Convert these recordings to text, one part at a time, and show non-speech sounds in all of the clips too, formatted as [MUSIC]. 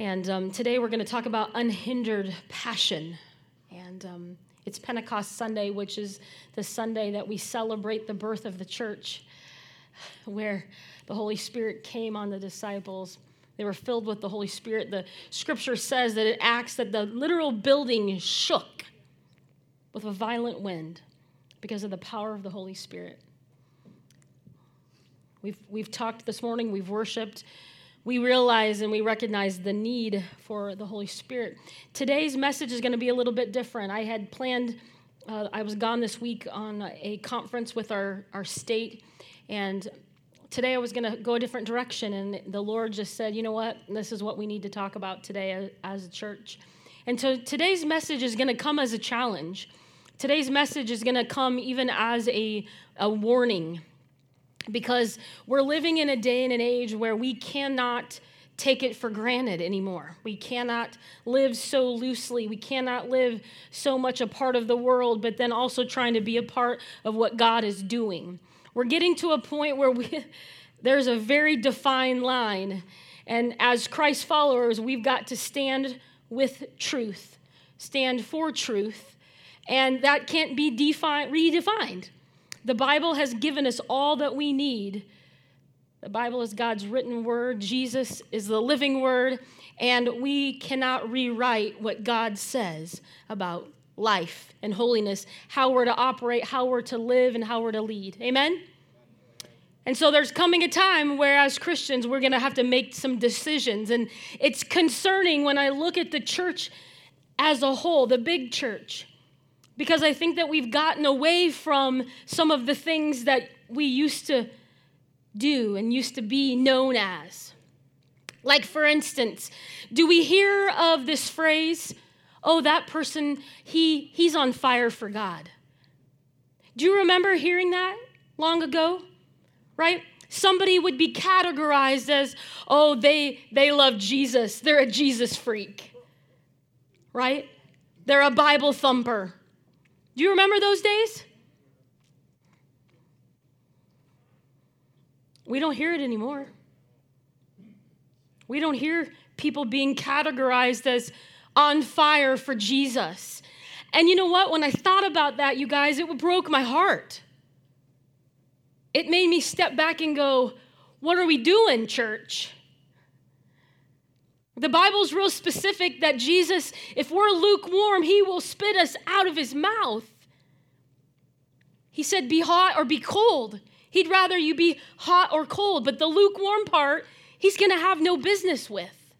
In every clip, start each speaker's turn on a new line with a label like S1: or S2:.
S1: And um, today we're going to talk about unhindered passion. And um, it's Pentecost Sunday, which is the Sunday that we celebrate the birth of the church, where the Holy Spirit came on the disciples. They were filled with the Holy Spirit. The scripture says that it acts that the literal building shook with a violent wind because of the power of the Holy Spirit. We've, we've talked this morning, we've worshiped, we realize and we recognize the need for the Holy Spirit. Today's message is going to be a little bit different. I had planned, uh, I was gone this week on a conference with our, our state, and today I was going to go a different direction. And the Lord just said, you know what? This is what we need to talk about today as a church. And so today's message is going to come as a challenge. Today's message is going to come even as a, a warning because we're living in a day and an age where we cannot take it for granted anymore. We cannot live so loosely. We cannot live so much a part of the world, but then also trying to be a part of what God is doing. We're getting to a point where we, [LAUGHS] there's a very defined line. And as Christ followers, we've got to stand with truth, stand for truth, and that can't be defined, redefined. The Bible has given us all that we need. The Bible is God's written word, Jesus is the living word, and we cannot rewrite what God says about life and holiness, how we're to operate, how we're to live, and how we're to lead. Amen? And so there's coming a time where, as Christians, we're going to have to make some decisions. And it's concerning when I look at the church as a whole, the big church because I think that we've gotten away from some of the things that we used to do and used to be known as. Like, for instance, do we hear of this phrase, oh, that person, he, he's on fire for God? Do you remember hearing that long ago? Right? Somebody would be categorized as, oh, they, they love Jesus. They're a Jesus freak. Right? They're a Bible thumper. Do you remember those days? We don't hear it anymore. We don't hear people being categorized as on fire for Jesus. And you know what? When I thought about that, you guys, it broke my heart. It made me step back and go, What are we doing, church? The Bible's real specific that Jesus, if we're lukewarm, he will spit us out of his mouth. He said, Be hot or be cold. He'd rather you be hot or cold, but the lukewarm part, he's going to have no business with.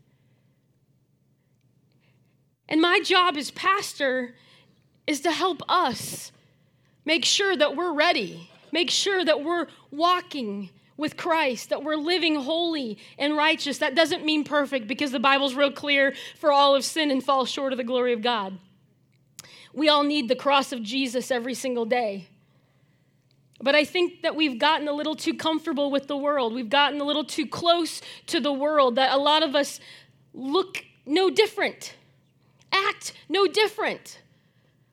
S1: And my job as pastor is to help us make sure that we're ready, make sure that we're walking with Christ, that we're living holy and righteous. That doesn't mean perfect because the Bible's real clear for all of sin and fall short of the glory of God. We all need the cross of Jesus every single day. But I think that we've gotten a little too comfortable with the world. We've gotten a little too close to the world, that a lot of us look no different, act no different.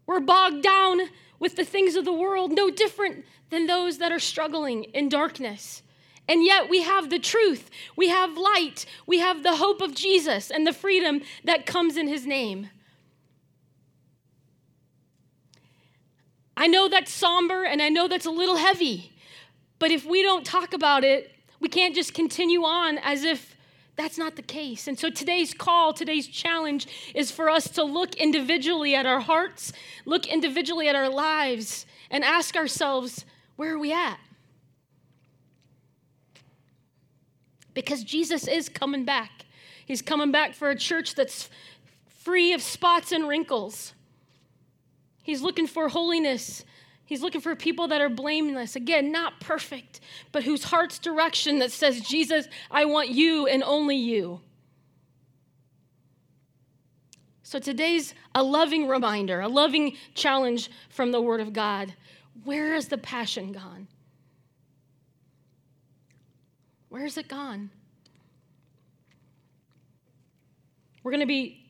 S1: We're bogged down with the things of the world, no different than those that are struggling in darkness. And yet we have the truth, we have light, we have the hope of Jesus and the freedom that comes in his name. I know that's somber and I know that's a little heavy, but if we don't talk about it, we can't just continue on as if that's not the case. And so today's call, today's challenge is for us to look individually at our hearts, look individually at our lives, and ask ourselves, where are we at? Because Jesus is coming back. He's coming back for a church that's free of spots and wrinkles. He's looking for holiness. He's looking for people that are blameless. Again, not perfect, but whose heart's direction that says, Jesus, I want you and only you. So today's a loving reminder, a loving challenge from the Word of God. Where has the passion gone? Where's it gone? We're going to be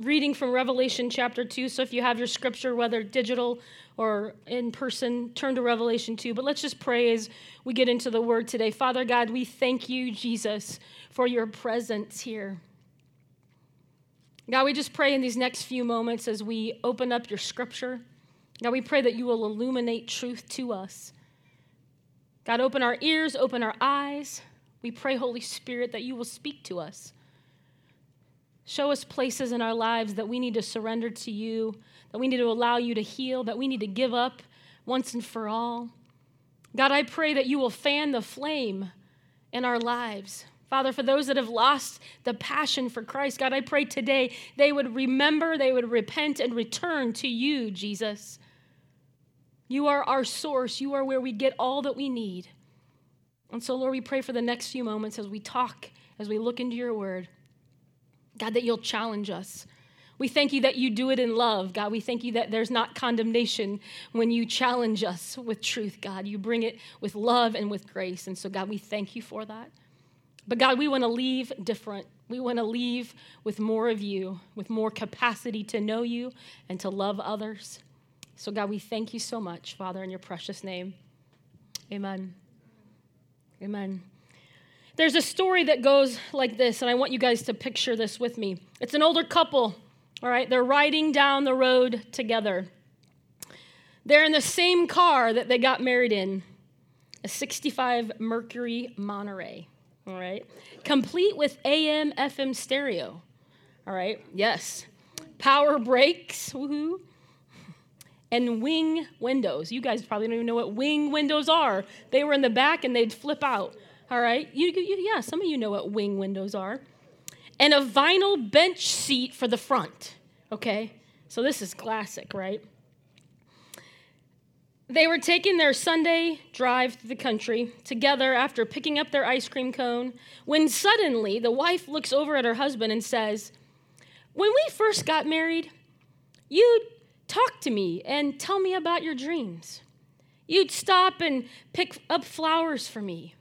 S1: reading from Revelation chapter 2. So if you have your scripture, whether digital or in person, turn to Revelation 2. But let's just pray as we get into the word today. Father God, we thank you, Jesus, for your presence here. God, we just pray in these next few moments as we open up your scripture. God, we pray that you will illuminate truth to us. God, open our ears, open our eyes. We pray, Holy Spirit, that you will speak to us. Show us places in our lives that we need to surrender to you, that we need to allow you to heal, that we need to give up once and for all. God, I pray that you will fan the flame in our lives. Father, for those that have lost the passion for Christ, God, I pray today they would remember, they would repent and return to you, Jesus. You are our source. You are where we get all that we need. And so, Lord, we pray for the next few moments as we talk, as we look into your word. God, that you'll challenge us. We thank you that you do it in love, God. We thank you that there's not condemnation when you challenge us with truth, God. You bring it with love and with grace. And so, God, we thank you for that. But God, we want to leave different. We want to leave with more of you, with more capacity to know you and to love others. So, God, we thank you so much, Father, in your precious name. Amen. Amen. There's a story that goes like this, and I want you guys to picture this with me. It's an older couple, all right? They're riding down the road together. They're in the same car that they got married in, a 65 Mercury Monterey all right? Complete with AM, FM stereo, all right? Yes. Power brakes, woohoo. And wing windows. You guys probably don't even know what wing windows are. They were in the back and they'd flip out, all right? You, you, yeah, some of you know what wing windows are. And a vinyl bench seat for the front, okay? So this is classic, right? They were taking their Sunday drive through the country together after picking up their ice cream cone when suddenly the wife looks over at her husband and says, When we first got married, you'd talk to me and tell me about your dreams. You'd stop and pick up flowers for me.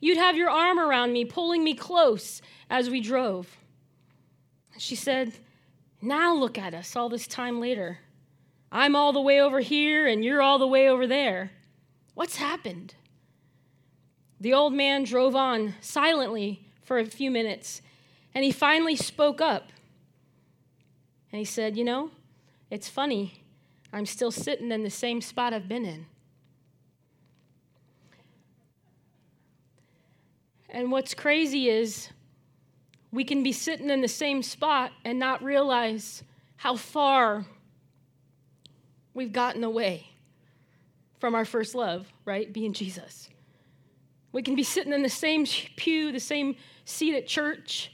S1: You'd have your arm around me, pulling me close as we drove. She said, Now look at us all this time later. I'm all the way over here and you're all the way over there. What's happened? The old man drove on silently for a few minutes and he finally spoke up. And he said, You know, it's funny. I'm still sitting in the same spot I've been in. And what's crazy is we can be sitting in the same spot and not realize how far we've gotten away from our first love, right? Being Jesus. We can be sitting in the same pew, the same seat at church,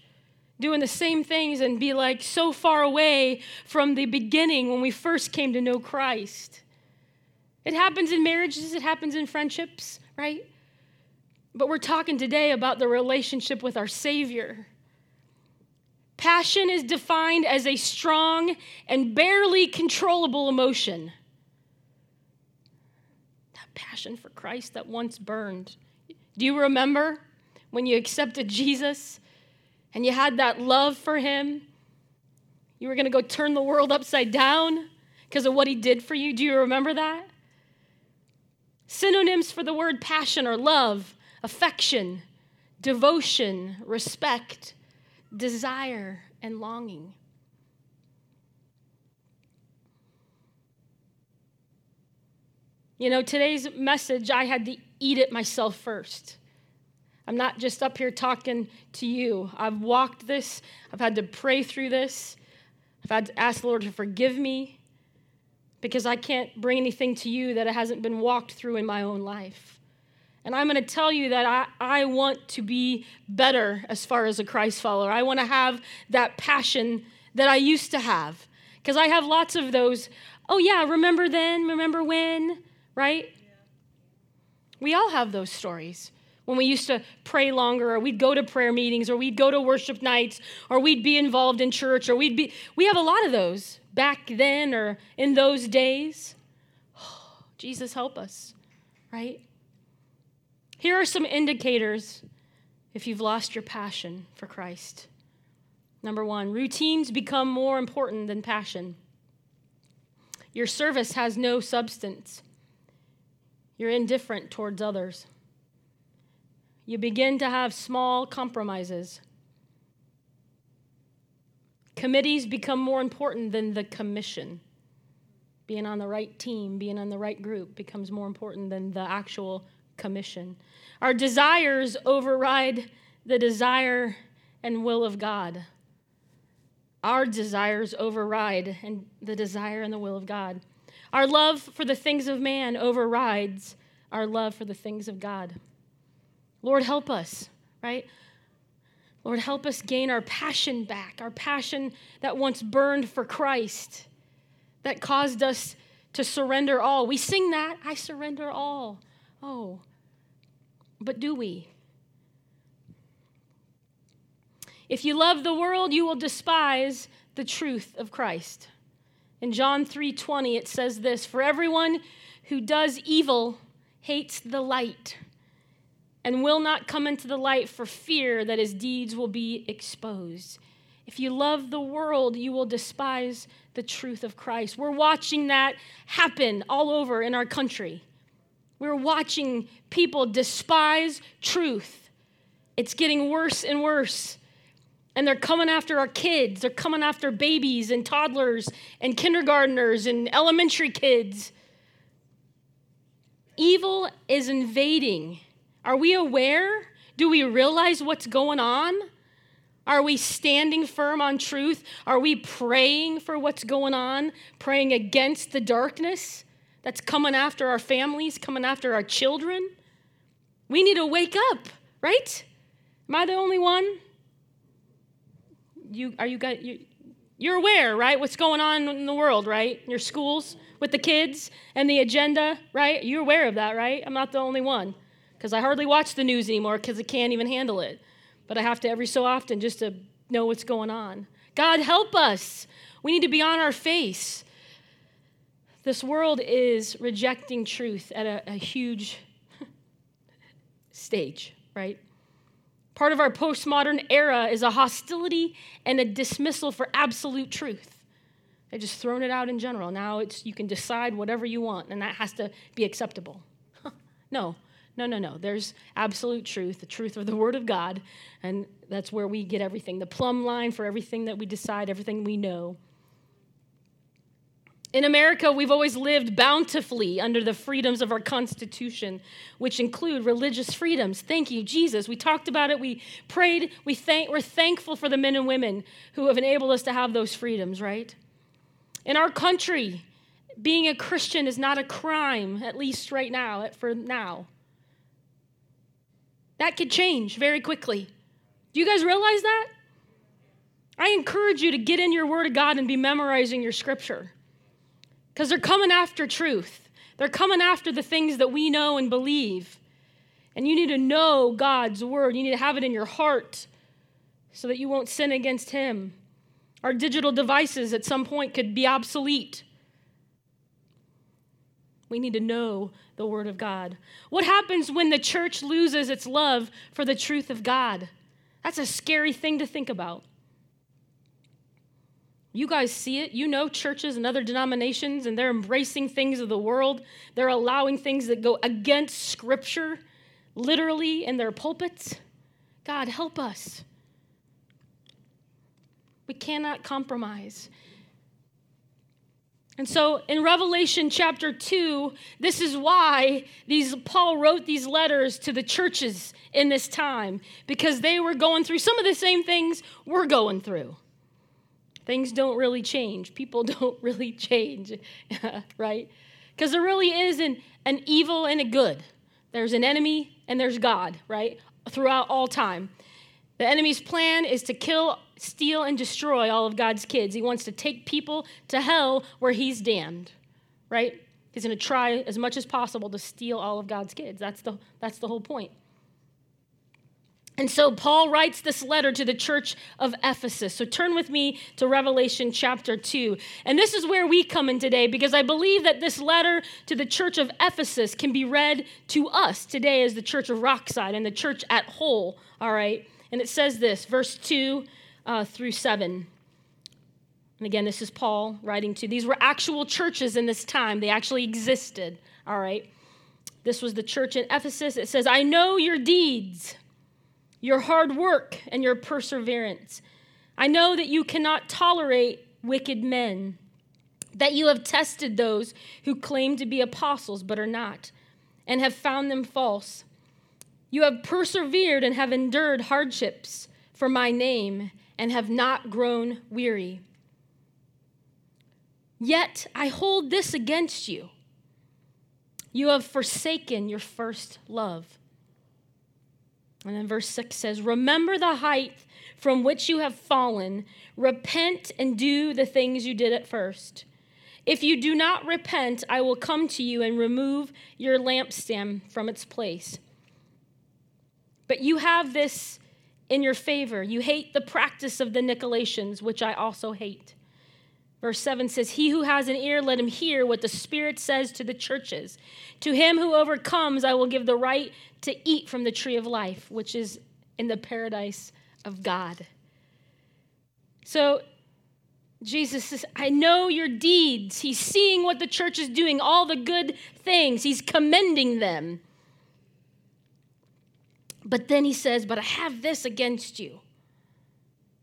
S1: doing the same things, and be like so far away from the beginning when we first came to know Christ. It happens in marriages, it happens in friendships, right? But we're talking today about the relationship with our Savior. Passion is defined as a strong and barely controllable emotion. That passion for Christ that once burned. Do you remember when you accepted Jesus and you had that love for him? You were going to go turn the world upside down because of what he did for you. Do you remember that? Synonyms for the word passion are love, affection, devotion, respect desire, and longing. You know, today's message, I had to eat it myself first. I'm not just up here talking to you. I've walked this, I've had to pray through this, I've had to ask the Lord to forgive me because I can't bring anything to you that hasn't been walked through in my own life. And I'm going to tell you that I, I want to be better as far as a Christ follower. I want to have that passion that I used to have. Because I have lots of those, oh, yeah, remember then, remember when, right? Yeah. We all have those stories when we used to pray longer, or we'd go to prayer meetings, or we'd go to worship nights, or we'd be involved in church, or we'd be, we have a lot of those back then or in those days. Oh, [SIGHS] Jesus, help us, right? Here are some indicators if you've lost your passion for Christ. Number one, routines become more important than passion. Your service has no substance. You're indifferent towards others. You begin to have small compromises. Committees become more important than the commission. Being on the right team, being on the right group becomes more important than the actual commission. Our desires override the desire and will of God. Our desires override and the desire and the will of God. Our love for the things of man overrides our love for the things of God. Lord, help us, right? Lord, help us gain our passion back, our passion that once burned for Christ, that caused us to surrender all. We sing that, I surrender all. Oh, but do we? If you love the world, you will despise the truth of Christ. In John 3:20 it says this, "For everyone who does evil hates the light and will not come into the light for fear that his deeds will be exposed." If you love the world, you will despise the truth of Christ. We're watching that happen all over in our country. We're watching people despise truth. It's getting worse and worse. And they're coming after our kids. They're coming after babies and toddlers and kindergarteners and elementary kids. Evil is invading. Are we aware? Do we realize what's going on? Are we standing firm on truth? Are we praying for what's going on? Praying against the darkness? that's coming after our families, coming after our children. We need to wake up, right? Am I the only one? You are you got you you're aware, right? What's going on in the world, right? Your schools with the kids and the agenda, right? You're aware of that, right? I'm not the only one because I hardly watch the news anymore because I can't even handle it. But I have to every so often just to know what's going on. God, help us. We need to be on our face. This world is rejecting truth at a, a huge [LAUGHS] stage, right? Part of our postmodern era is a hostility and a dismissal for absolute truth. They've just thrown it out in general. Now it's you can decide whatever you want, and that has to be acceptable. [LAUGHS] no, no, no, no. There's absolute truth, the truth of the Word of God, and that's where we get everything. The plumb line for everything that we decide, everything we know. In America, we've always lived bountifully under the freedoms of our Constitution, which include religious freedoms. Thank you, Jesus. We talked about it, we prayed, we thank, we're thankful for the men and women who have enabled us to have those freedoms, right? In our country, being a Christian is not a crime, at least right now, for now. That could change very quickly. Do you guys realize that? I encourage you to get in your Word of God and be memorizing your scripture because they're coming after truth. They're coming after the things that we know and believe. And you need to know God's word. You need to have it in your heart so that you won't sin against Him. Our digital devices at some point could be obsolete. We need to know the Word of God. What happens when the church loses its love for the truth of God? That's a scary thing to think about. You guys see it. You know churches and other denominations, and they're embracing things of the world. They're allowing things that go against Scripture, literally, in their pulpits. God, help us. We cannot compromise. And so in Revelation chapter 2, this is why these Paul wrote these letters to the churches in this time because they were going through some of the same things we're going through things don't really change. People [LAUGHS] don't really change, [LAUGHS] right? Because there really is an, an evil and a good. There's an enemy and there's God, right? Throughout all time. The enemy's plan is to kill, steal, and destroy all of God's kids. He wants to take people to hell where he's damned, right? He's going to try as much as possible to steal all of God's kids. That's the, that's the whole point. And so Paul writes this letter to the church of Ephesus. So turn with me to Revelation chapter 2. And this is where we come in today because I believe that this letter to the church of Ephesus can be read to us today as the church of Rockside and the church at whole. All right. And it says this, verse 2 uh, through 7. And again, this is Paul writing to. These were actual churches in this time, they actually existed. All right. This was the church in Ephesus. It says, I know your deeds your hard work and your perseverance. I know that you cannot tolerate wicked men, that you have tested those who claim to be apostles but are not, and have found them false. You have persevered and have endured hardships for my name and have not grown weary. Yet I hold this against you. You have forsaken your first love. And then verse 6 says, Remember the height from which you have fallen, repent and do the things you did at first. If you do not repent, I will come to you and remove your lampstand from its place. But you have this in your favor. You hate the practice of the Nicolaitans, which I also hate. Verse 7 says, He who has an ear, let him hear what the Spirit says to the churches. To him who overcomes, I will give the right to eat from the tree of life, which is in the paradise of God. So, Jesus says, I know your deeds. He's seeing what the church is doing, all the good things. He's commending them. But then he says, But I have this against you.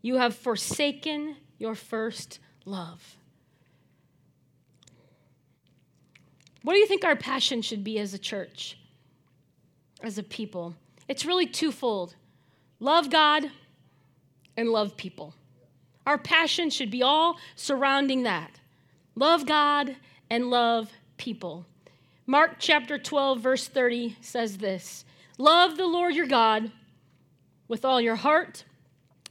S1: You have forsaken your first love. What do you think our passion should be as a church, as a people? It's really twofold love God and love people. Our passion should be all surrounding that love God and love people. Mark chapter 12, verse 30 says this Love the Lord your God with all your heart,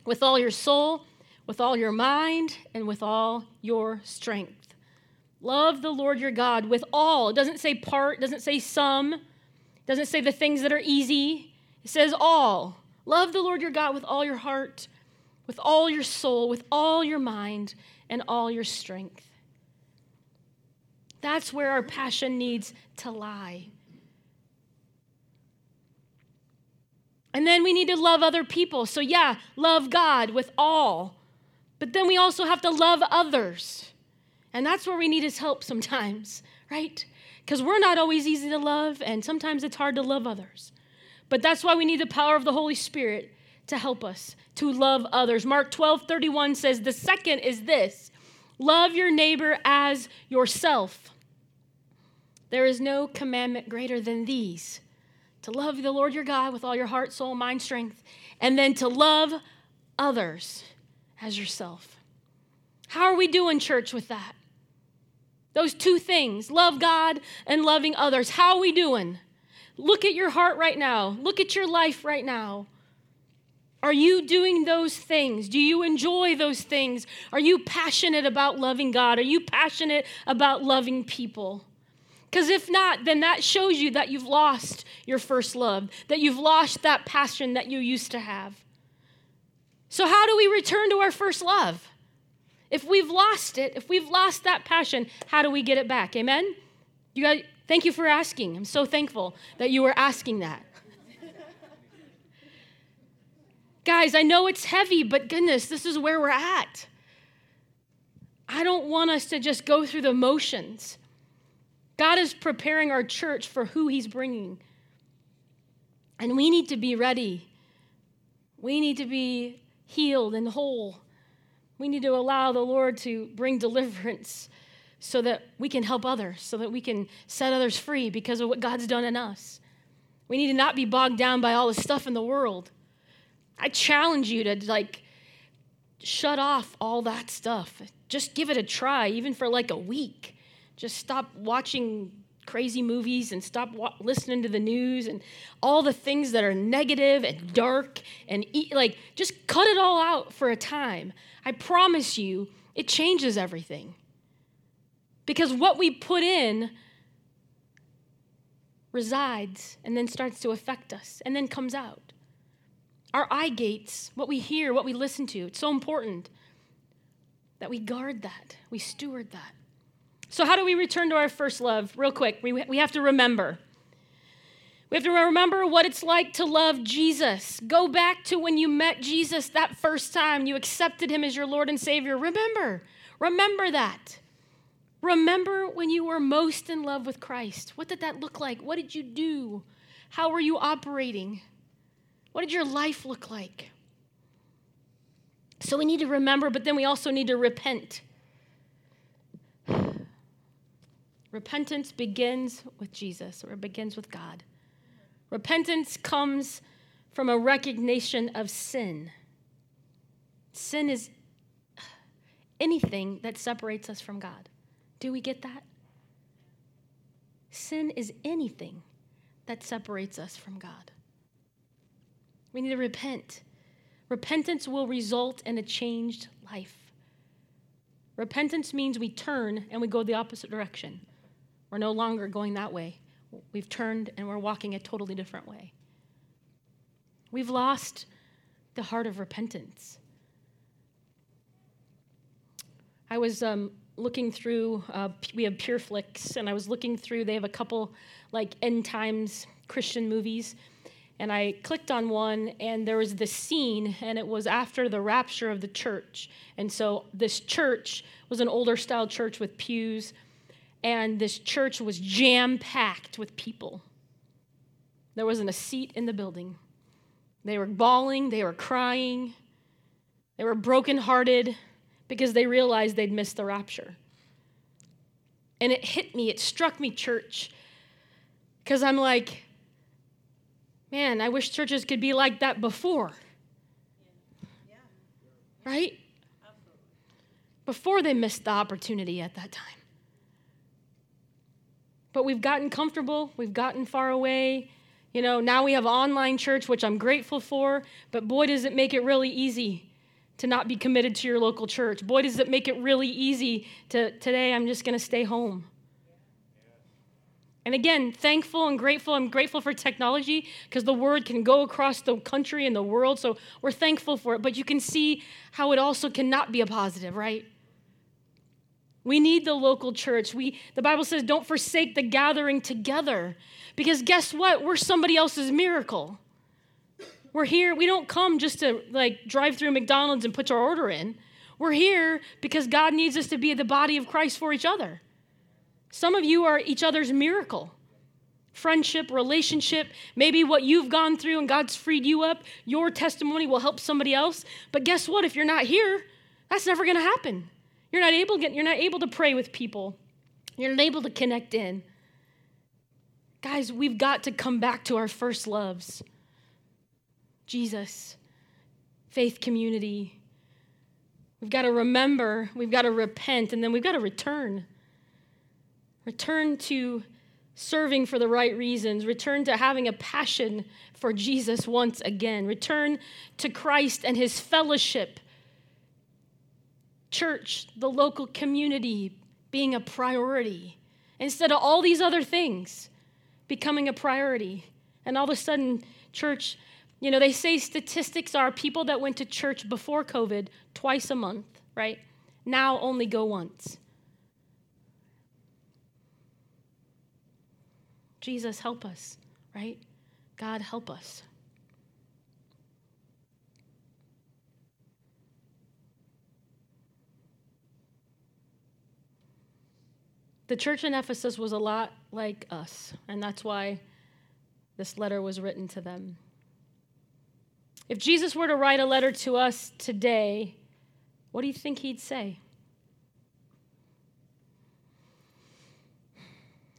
S1: with all your soul, with all your mind and with all your strength. Love the Lord your God with all. It doesn't say part, doesn't say some, it doesn't say the things that are easy. It says all. Love the Lord your God with all your heart, with all your soul, with all your mind, and all your strength. That's where our passion needs to lie. And then we need to love other people. So, yeah, love God with all but then we also have to love others. And that's where we need his help sometimes, [LAUGHS] right? Because we're not always easy to love, and sometimes it's hard to love others. But that's why we need the power of the Holy Spirit to help us to love others. Mark 12 31 says, The second is this love your neighbor as yourself. There is no commandment greater than these to love the Lord your God with all your heart, soul, mind, strength, and then to love others as yourself. How are we doing, church, with that? Those two things, love God and loving others. How are we doing? Look at your heart right now. Look at your life right now. Are you doing those things? Do you enjoy those things? Are you passionate about loving God? Are you passionate about loving people? Because if not, then that shows you that you've lost your first love, that you've lost that passion that you used to have. So, how do we return to our first love? If we've lost it, if we've lost that passion, how do we get it back? Amen? You guys, thank you for asking. I'm so thankful that you were asking that. [LAUGHS] guys, I know it's heavy, but goodness, this is where we're at. I don't want us to just go through the motions. God is preparing our church for who He's bringing. And we need to be ready. We need to be healed and whole. We need to allow the Lord to bring deliverance so that we can help others, so that we can set others free because of what God's done in us. We need to not be bogged down by all the stuff in the world. I challenge you to like shut off all that stuff. Just give it a try, even for like a week. Just stop watching crazy movies and stop wa- listening to the news and all the things that are negative and dark and e- like just cut it all out for a time. I promise you, it changes everything. Because what we put in resides and then starts to affect us and then comes out. Our eye gates, what we hear, what we listen to, it's so important that we guard that, we steward that. So, how do we return to our first love? Real quick, we, we have to remember. We have to remember what it's like to love Jesus. Go back to when you met Jesus that first time, you accepted him as your Lord and Savior. Remember, remember that. Remember when you were most in love with Christ. What did that look like? What did you do? How were you operating? What did your life look like? So we need to remember, but then we also need to repent. Repentance begins with Jesus, or it begins with God. Repentance comes from a recognition of sin. Sin is anything that separates us from God. Do we get that? Sin is anything that separates us from God. We need to repent. Repentance will result in a changed life. Repentance means we turn and we go the opposite direction. We're no longer going that way. We've turned and we're walking a totally different way. We've lost the heart of repentance. I was um, looking through, uh, we have PureFlix, and I was looking through, they have a couple like end times Christian movies. And I clicked on one, and there was this scene, and it was after the rapture of the church. And so this church was an older style church with pews, and this church was jam packed with people. There wasn't a seat in the building. They were bawling, they were crying, they were brokenhearted because they realized they'd missed the rapture. And it hit me, it struck me, church, because I'm like, man, I wish churches could be like that before. Right? Before they missed the opportunity at that time. But we've gotten comfortable, we've gotten far away. You know, now we have online church, which I'm grateful for, but boy, does it make it really easy to not be committed to your local church. Boy, does it make it really easy to today, I'm just going to stay home. And again, thankful and grateful. I'm grateful for technology because the word can go across the country and the world. So we're thankful for it. But you can see how it also cannot be a positive, right? We need the local church. We, the Bible says, don't forsake the gathering together. Because guess what? We're somebody else's miracle. We're here, we don't come just to like drive through McDonald's and put our order in. We're here because God needs us to be the body of Christ for each other. Some of you are each other's miracle. Friendship, relationship, maybe what you've gone through and God's freed you up, your testimony will help somebody else. But guess what? If you're not here, that's never going to happen. You're not able to get, you're not able to pray with people. You're not able to connect in. Guys, we've got to come back to our first loves. Jesus, faith community. We've got to remember, we've got to repent, and then we've got to return. Return to serving for the right reasons. Return to having a passion for Jesus once again. Return to Christ and his fellowship church, the local community being a priority instead of all these other things becoming a priority. And all of a sudden, church, you know, they say statistics are people that went to church before COVID twice a month, right? Now only go once. Jesus, help us, right? God, help us. The church in Ephesus was a lot like us, and that's why this letter was written to them. If Jesus were to write a letter to us today, what do you think he'd say?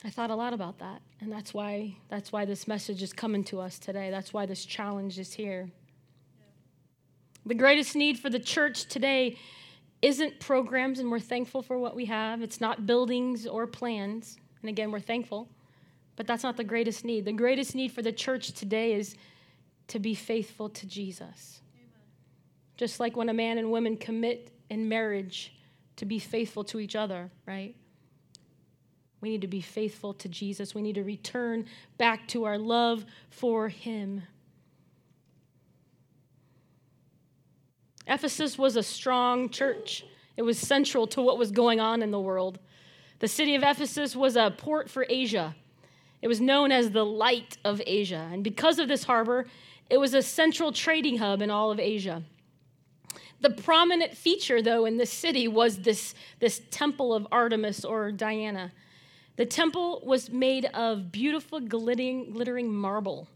S1: I thought a lot about that, and that's why that's why this message is coming to us today. That's why this challenge is here. The greatest need for the church today isn't programs, and we're thankful for what we have. It's not buildings or plans. And again, we're thankful. But that's not the greatest need. The greatest need for the church today is to be faithful to Jesus. Amen. Just like when a man and woman commit in marriage to be faithful to each other, right? We need to be faithful to Jesus. We need to return back to our love for Him. Ephesus was a strong church, it was central to what was going on in the world. The city of Ephesus was a port for Asia. It was known as the Light of Asia. And because of this harbor, it was a central trading hub in all of Asia. The prominent feature, though, in this city was this, this temple of Artemis or Diana. The temple was made of beautiful glittering, glittering marble.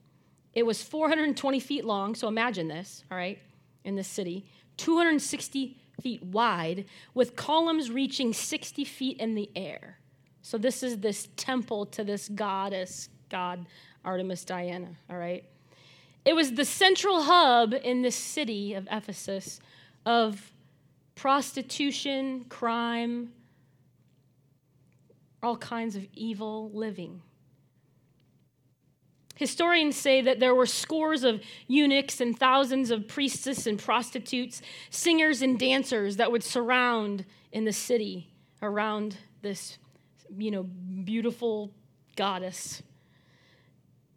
S1: It was 420 feet long, so imagine this, all right, in this city. 260 feet wide, with columns reaching 60 feet in the air. So, this is this temple to this goddess, God Artemis Diana, all right? It was the central hub in the city of Ephesus of prostitution, crime, all kinds of evil living. Historians say that there were scores of eunuchs and thousands of priestesses and prostitutes, singers and dancers that would surround in the city around this, you know, beautiful goddess.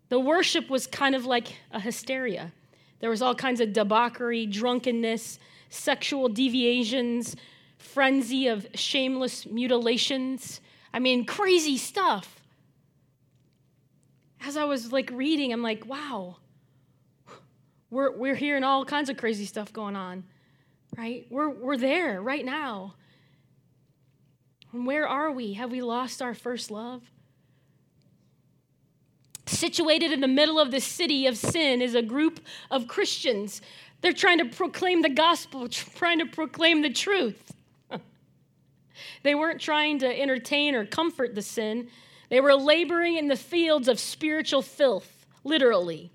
S1: The worship was kind of like a hysteria. There was all kinds of debauchery, drunkenness, sexual deviations, frenzy of shameless mutilations. I mean, crazy stuff as I was like reading, I'm like, wow, we're, we're hearing all kinds of crazy stuff going on, right? We're, we're there right now. And where are we? Have we lost our first love? Situated in the middle of the city of sin is a group of Christians. They're trying to proclaim the gospel, [LAUGHS] trying to proclaim the truth. [LAUGHS] they weren't trying to entertain or comfort the sin, they were laboring in the fields of spiritual filth, literally.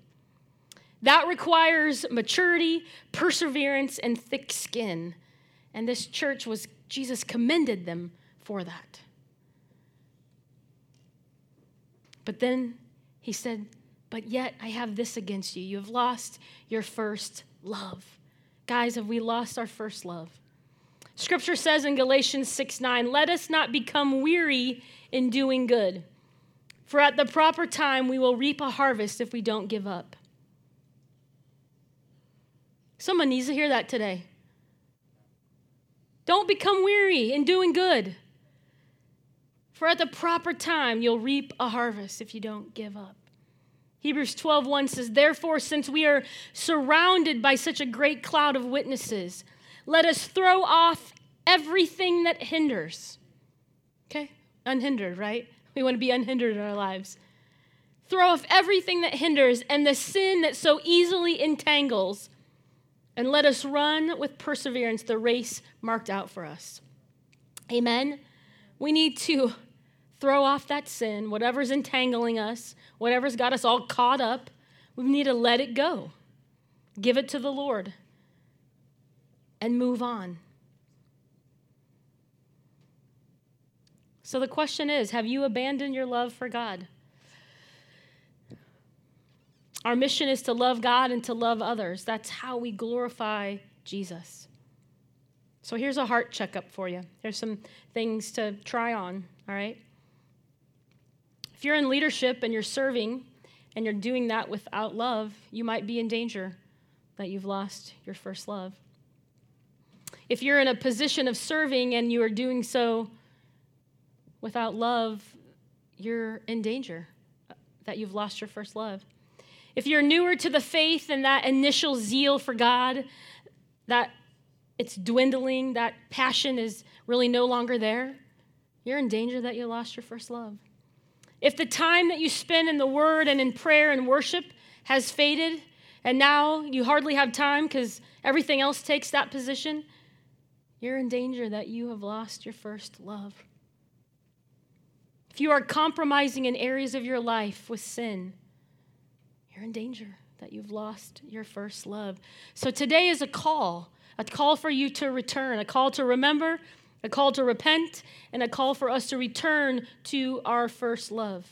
S1: That requires maturity, perseverance, and thick skin. And this church was, Jesus commended them for that. But then he said, But yet I have this against you. You have lost your first love. Guys, have we lost our first love? Scripture says in Galatians 6 9, Let us not become weary in doing good. For at the proper time, we will reap a harvest if we don't give up. Someone needs to hear that today. Don't become weary in doing good. For at the proper time, you'll reap a harvest if you don't give up. Hebrews 12:1 says, "Therefore, since we are surrounded by such a great cloud of witnesses, let us throw off everything that hinders." Okay? Unhindered, right? We want to be unhindered in our lives. Throw off everything that hinders and the sin that so easily entangles, and let us run with perseverance the race marked out for us. Amen. We need to throw off that sin, whatever's entangling us, whatever's got us all caught up. We need to let it go, give it to the Lord, and move on. So the question is have you abandoned your love for God? Our mission is to love God and to love others. That's how we glorify Jesus. So here's a heart checkup for you. Here's some things to try on, all right? If you're in leadership and you're serving and you're doing that without love, you might be in danger that you've lost your first love. If you're in a position of serving and you are doing so Without love, you're in danger uh, that you've lost your first love. If you're newer to the faith and that initial zeal for God, that it's dwindling, that passion is really no longer there, you're in danger that you lost your first love. If the time that you spend in the Word and in prayer and worship has faded, and now you hardly have time because everything else takes that position, you're in danger that you have lost your first love. If you are compromising in areas of your life with sin, you're in danger that you've lost your first love. So today is a call, a call for you to return, a call to remember, a call to repent, and a call for us to return to our first love.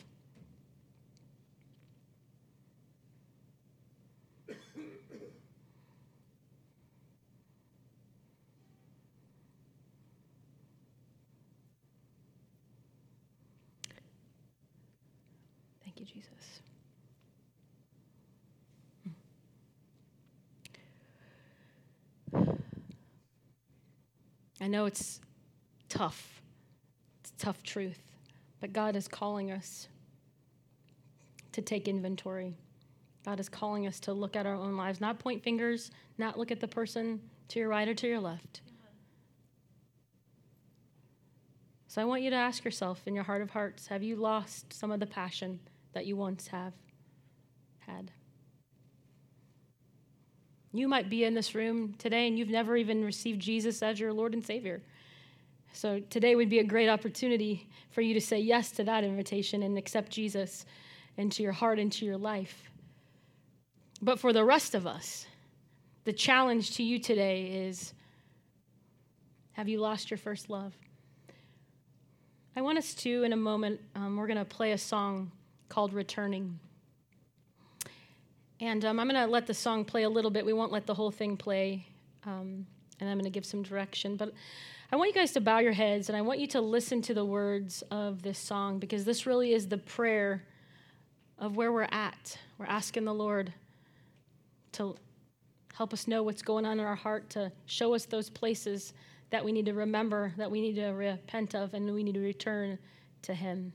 S1: I know it's tough, it's tough truth, but God is calling us to take inventory. God is calling us to look at our own lives, not point fingers, not look at the person to your right or to your left. So I want you to ask yourself in your heart of hearts have you lost some of the passion that you once have had? You might be in this room today and you've never even received Jesus as your Lord and Savior. So today would be a great opportunity for you to say yes to that invitation and accept Jesus into your heart, and into your life. But for the rest of us, the challenge to you today is have you lost your first love? I want us to, in a moment, um, we're going to play a song called Returning. And um, I'm going to let the song play a little bit. We won't let the whole thing play. Um, and I'm going to give some direction. But I want you guys to bow your heads and I want you to listen to the words of this song because this really is the prayer of where we're at. We're asking the Lord to help us know what's going on in our heart, to show us those places that we need to remember, that we need to repent of, and we need to return to Him.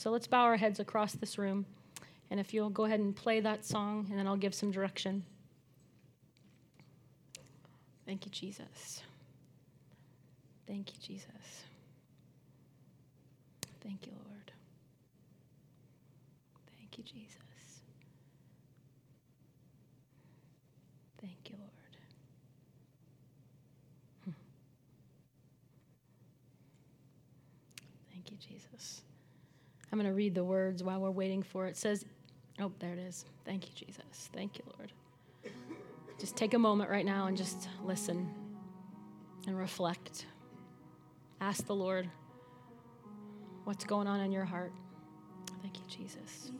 S1: So let's bow our heads across this room. And if you'll go ahead and play that song, and then I'll give some direction. Thank you, Jesus. Thank you, Jesus. Thank you, Lord. Thank you, Jesus. Thank you, Lord. Hmm. Thank you, Jesus. I'm going to read the words while we're waiting for it. It says, Oh, there it is. Thank you, Jesus. Thank you, Lord. Just take a moment right now and just listen and reflect. Ask the Lord what's going on in your heart. Thank you, Jesus.